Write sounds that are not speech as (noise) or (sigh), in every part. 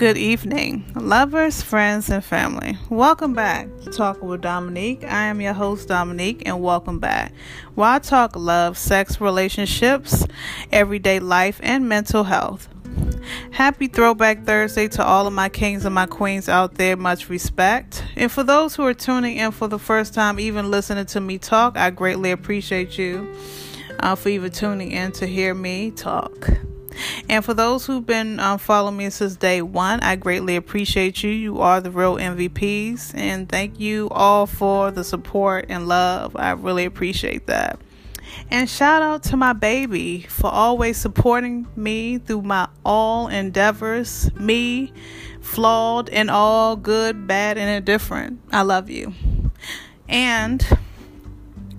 Good evening, lovers, friends, and family. Welcome back to Talk with Dominique. I am your host, Dominique, and welcome back. Where I talk love, sex, relationships, everyday life, and mental health. Happy Throwback Thursday to all of my kings and my queens out there. Much respect. And for those who are tuning in for the first time, even listening to me talk, I greatly appreciate you uh, for even tuning in to hear me talk. And for those who've been um, following me since day one, I greatly appreciate you. You are the real MVPs. And thank you all for the support and love. I really appreciate that. And shout out to my baby for always supporting me through my all endeavors, me, flawed and all good, bad, and indifferent. I love you. And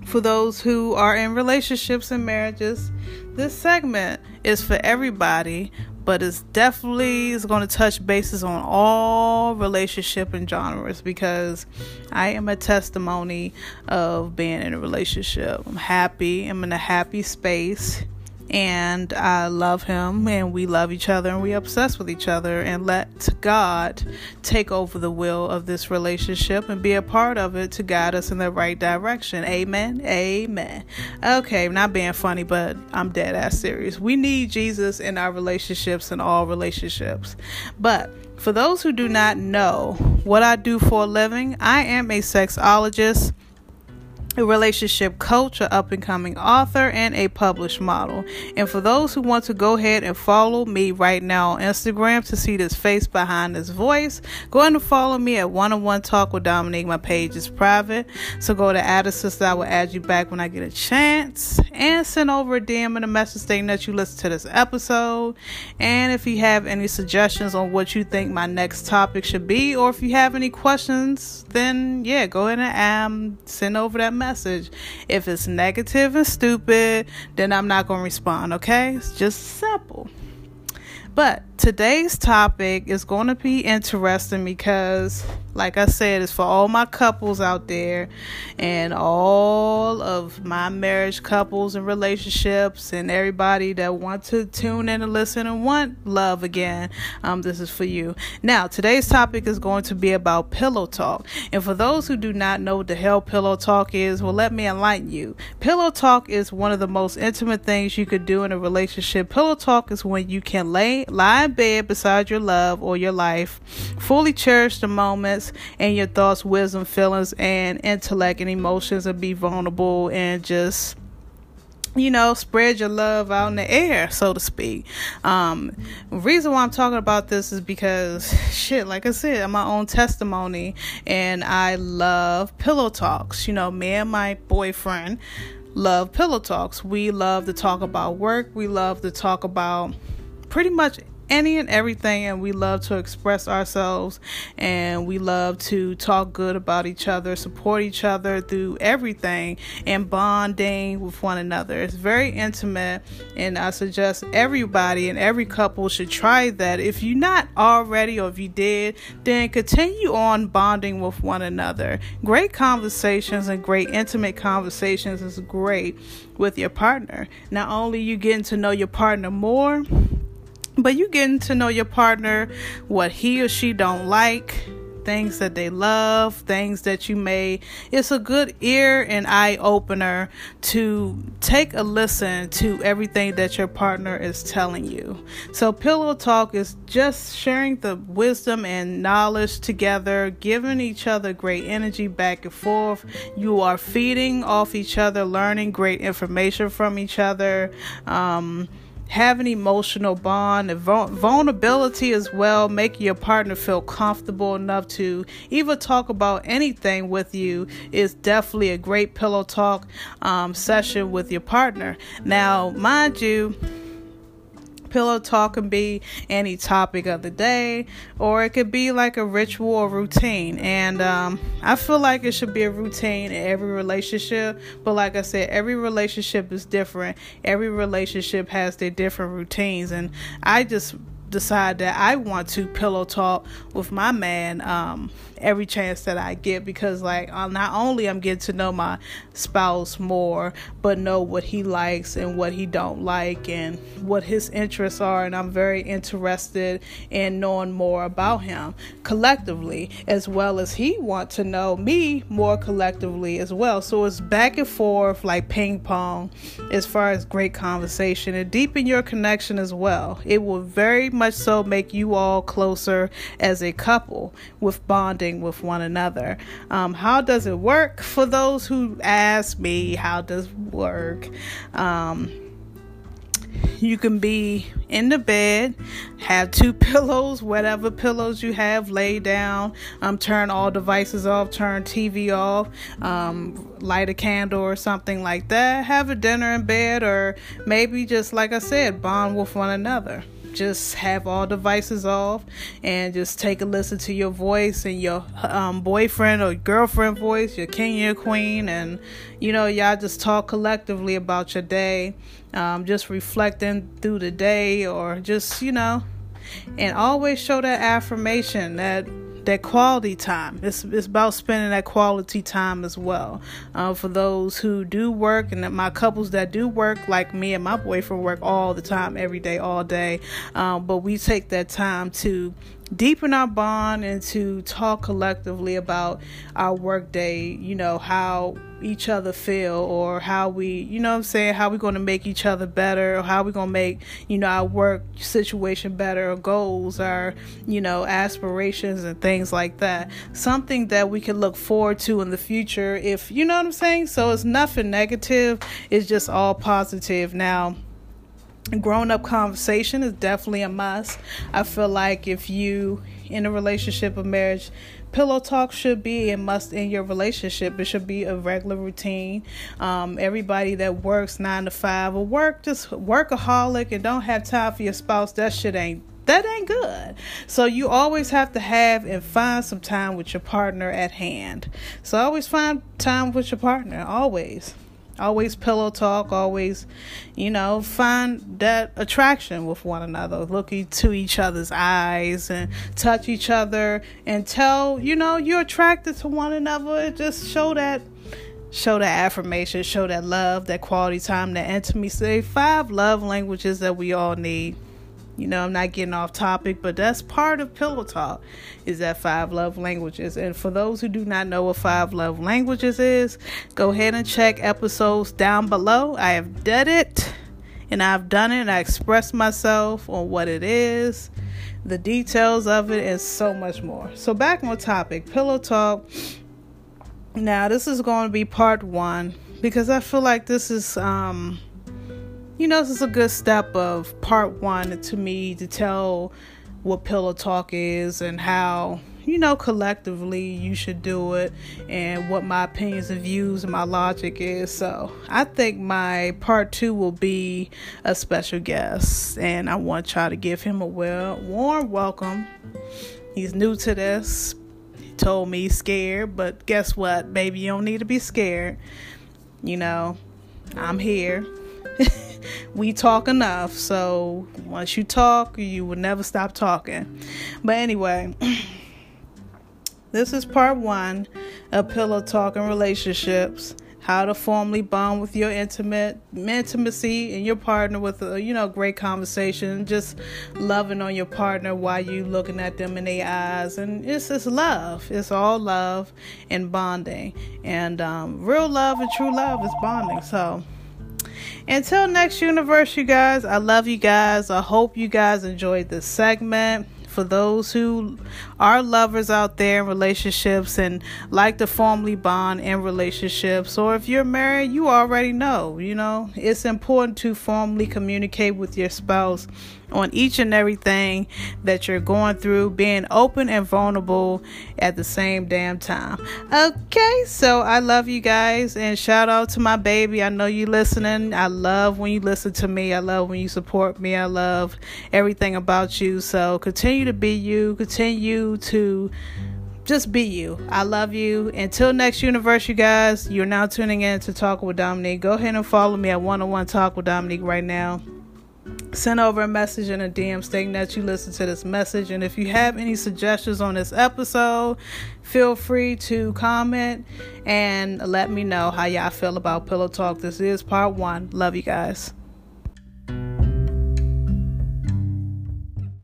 for those who are in relationships and marriages, this segment is for everybody, but it's definitely is going to touch bases on all relationship and genres because I am a testimony of being in a relationship. I'm happy. I'm in a happy space and I love him and we love each other and we obsess with each other and let God take over the will of this relationship and be a part of it to guide us in the right direction. Amen. Amen. Okay, not being funny, but I'm dead ass serious. We need Jesus in our relationships and all relationships. But for those who do not know what I do for a living, I am a sexologist a relationship coach, an up and coming author, and a published model. And for those who want to go ahead and follow me right now on Instagram to see this face behind this voice, go ahead and follow me at One on One Talk with Dominique. My page is private, so go to add a sister. I will add you back when I get a chance, and send over a DM and a message saying that you listen to this episode. And if you have any suggestions on what you think my next topic should be, or if you have any questions, then yeah, go ahead and um, send over that message. If it's negative and stupid, then I'm not going to respond, okay? It's just simple. But today's topic is going to be interesting because like I said, it's for all my couples out there and all of my marriage couples and relationships and everybody that want to tune in and listen and want love again. Um, this is for you. Now, today's topic is going to be about pillow talk. And for those who do not know what the hell pillow talk is, well, let me enlighten you. Pillow talk is one of the most intimate things you could do in a relationship. Pillow talk is when you can lay lie in bed beside your love or your life, fully cherish the and your thoughts, wisdom, feelings, and intellect and emotions and be vulnerable and just you know, spread your love out in the air, so to speak. Um, reason why I'm talking about this is because (laughs) shit, like I said, my own testimony, and I love pillow talks. You know, me and my boyfriend love pillow talks. We love to talk about work. We love to talk about pretty much any and everything and we love to express ourselves and we love to talk good about each other, support each other through everything and bonding with one another. It's very intimate and I suggest everybody and every couple should try that. If you're not already or if you did, then continue on bonding with one another. Great conversations and great intimate conversations is great with your partner. Not only you getting to know your partner more, but you getting to know your partner what he or she don't like things that they love things that you may it's a good ear and eye opener to take a listen to everything that your partner is telling you. So pillow talk is just sharing the wisdom and knowledge together giving each other great energy back and forth. You are feeding off each other learning great information from each other. Um, have an emotional bond and vulnerability as well make your partner feel comfortable enough to even talk about anything with you is definitely a great pillow talk um, session with your partner. Now mind you pillow talk can be any topic of the day, or it could be like a ritual or routine. And um, I feel like it should be a routine in every relationship. But like I said, every relationship is different. Every relationship has their different routines, and I just decide that I want to pillow talk with my man um, every chance that I get because like uh, not only I'm getting to know my spouse more, but know what he likes and what he don't like and what his interests are, and I'm very interested in knowing more about him collectively as well as he want to know me more collectively as well. So it's back and forth like ping pong as far as great conversation and deepen your connection as well. It will very much so make you all closer as a couple with bonding with one another. Um, how does it work? For those who ask me, how does it work? Um, you can be in the bed, have two (laughs) pillows, whatever pillows you have, lay down, um, turn all devices off, turn TV off, um, light a candle or something like that, have a dinner in bed, or maybe just like I said, bond with one another just have all devices off and just take a listen to your voice and your um, boyfriend or girlfriend voice, your king, your queen, and you know, y'all just talk collectively about your day, um, just reflecting through the day, or just you know, and always show that affirmation that that quality time. It's it's about spending that quality time as well. Uh, for those who do work and my couples that do work, like me and my boyfriend work all the time, every day, all day. Um, but we take that time to deepen our bond and to talk collectively about our workday, you know, how each other feel or how we, you know I'm saying, how we're going to make each other better or how we're going to make, you know, our work situation better or goals, our, you know, aspirations and things like that. Something that we can look forward to in the future if, you know what I'm saying? So it's nothing negative, it's just all positive. Now, grown up conversation is definitely a must. I feel like if you in a relationship or marriage, pillow talk should be a must in your relationship. It should be a regular routine. Um, everybody that works nine to five or work just workaholic and don't have time for your spouse, that shit ain't that ain't good. So you always have to have and find some time with your partner at hand. So always find time with your partner, always. Always pillow talk, always, you know, find that attraction with one another, look into each other's eyes and touch each other and tell, you know, you're attracted to one another. Just show that show that affirmation, show that love, that quality time, that intimacy. Five love languages that we all need. You know, I'm not getting off topic, but that's part of Pillow Talk is that five love languages. And for those who do not know what five love languages is, go ahead and check episodes down below. I have done it and I've done it I expressed myself on what it is, the details of it, and so much more. So back on topic, Pillow Talk. Now this is going to be part one because I feel like this is um you know, this is a good step of part one to me to tell what pillow talk is and how you know collectively you should do it and what my opinions and views and my logic is. So i think my part two will be a special guest and i want y'all to give him a well warm welcome. He's new to this. He told me he's scared but guess what? Baby you don't need to be scared. You know i'm here (laughs) we talk enough. So once you talk, you will never stop talking. But anyway, (clears throat) this is part one of Pillow Talk and Relationships. How to formally bond with your intimate intimacy and your partner with a you know great conversation, just loving on your partner while you looking at them in their eyes, and it's just love. It's all love and bonding, and um, real love and true love is bonding. So until next universe, you guys, I love you guys. I hope you guys enjoyed this segment. For those who are lovers out there in relationships and like to formally bond in relationships, or if you're married, you already know, you know, it's important to formally communicate with your spouse on each and everything that you're going through, being open and vulnerable at the same damn time. Okay, so I love you guys and shout out to my baby. I know you listening. I love when you listen to me. I love when you support me. I love everything about you. So continue to be you. Continue to just be you. I love you. Until next universe, you guys, you're now tuning in to Talk with Dominique. Go ahead and follow me at 101 Talk with Dominique right now. Send over a message in a DM stating that you listen to this message. And if you have any suggestions on this episode, feel free to comment and let me know how y'all feel about Pillow Talk. This is part one. Love you guys.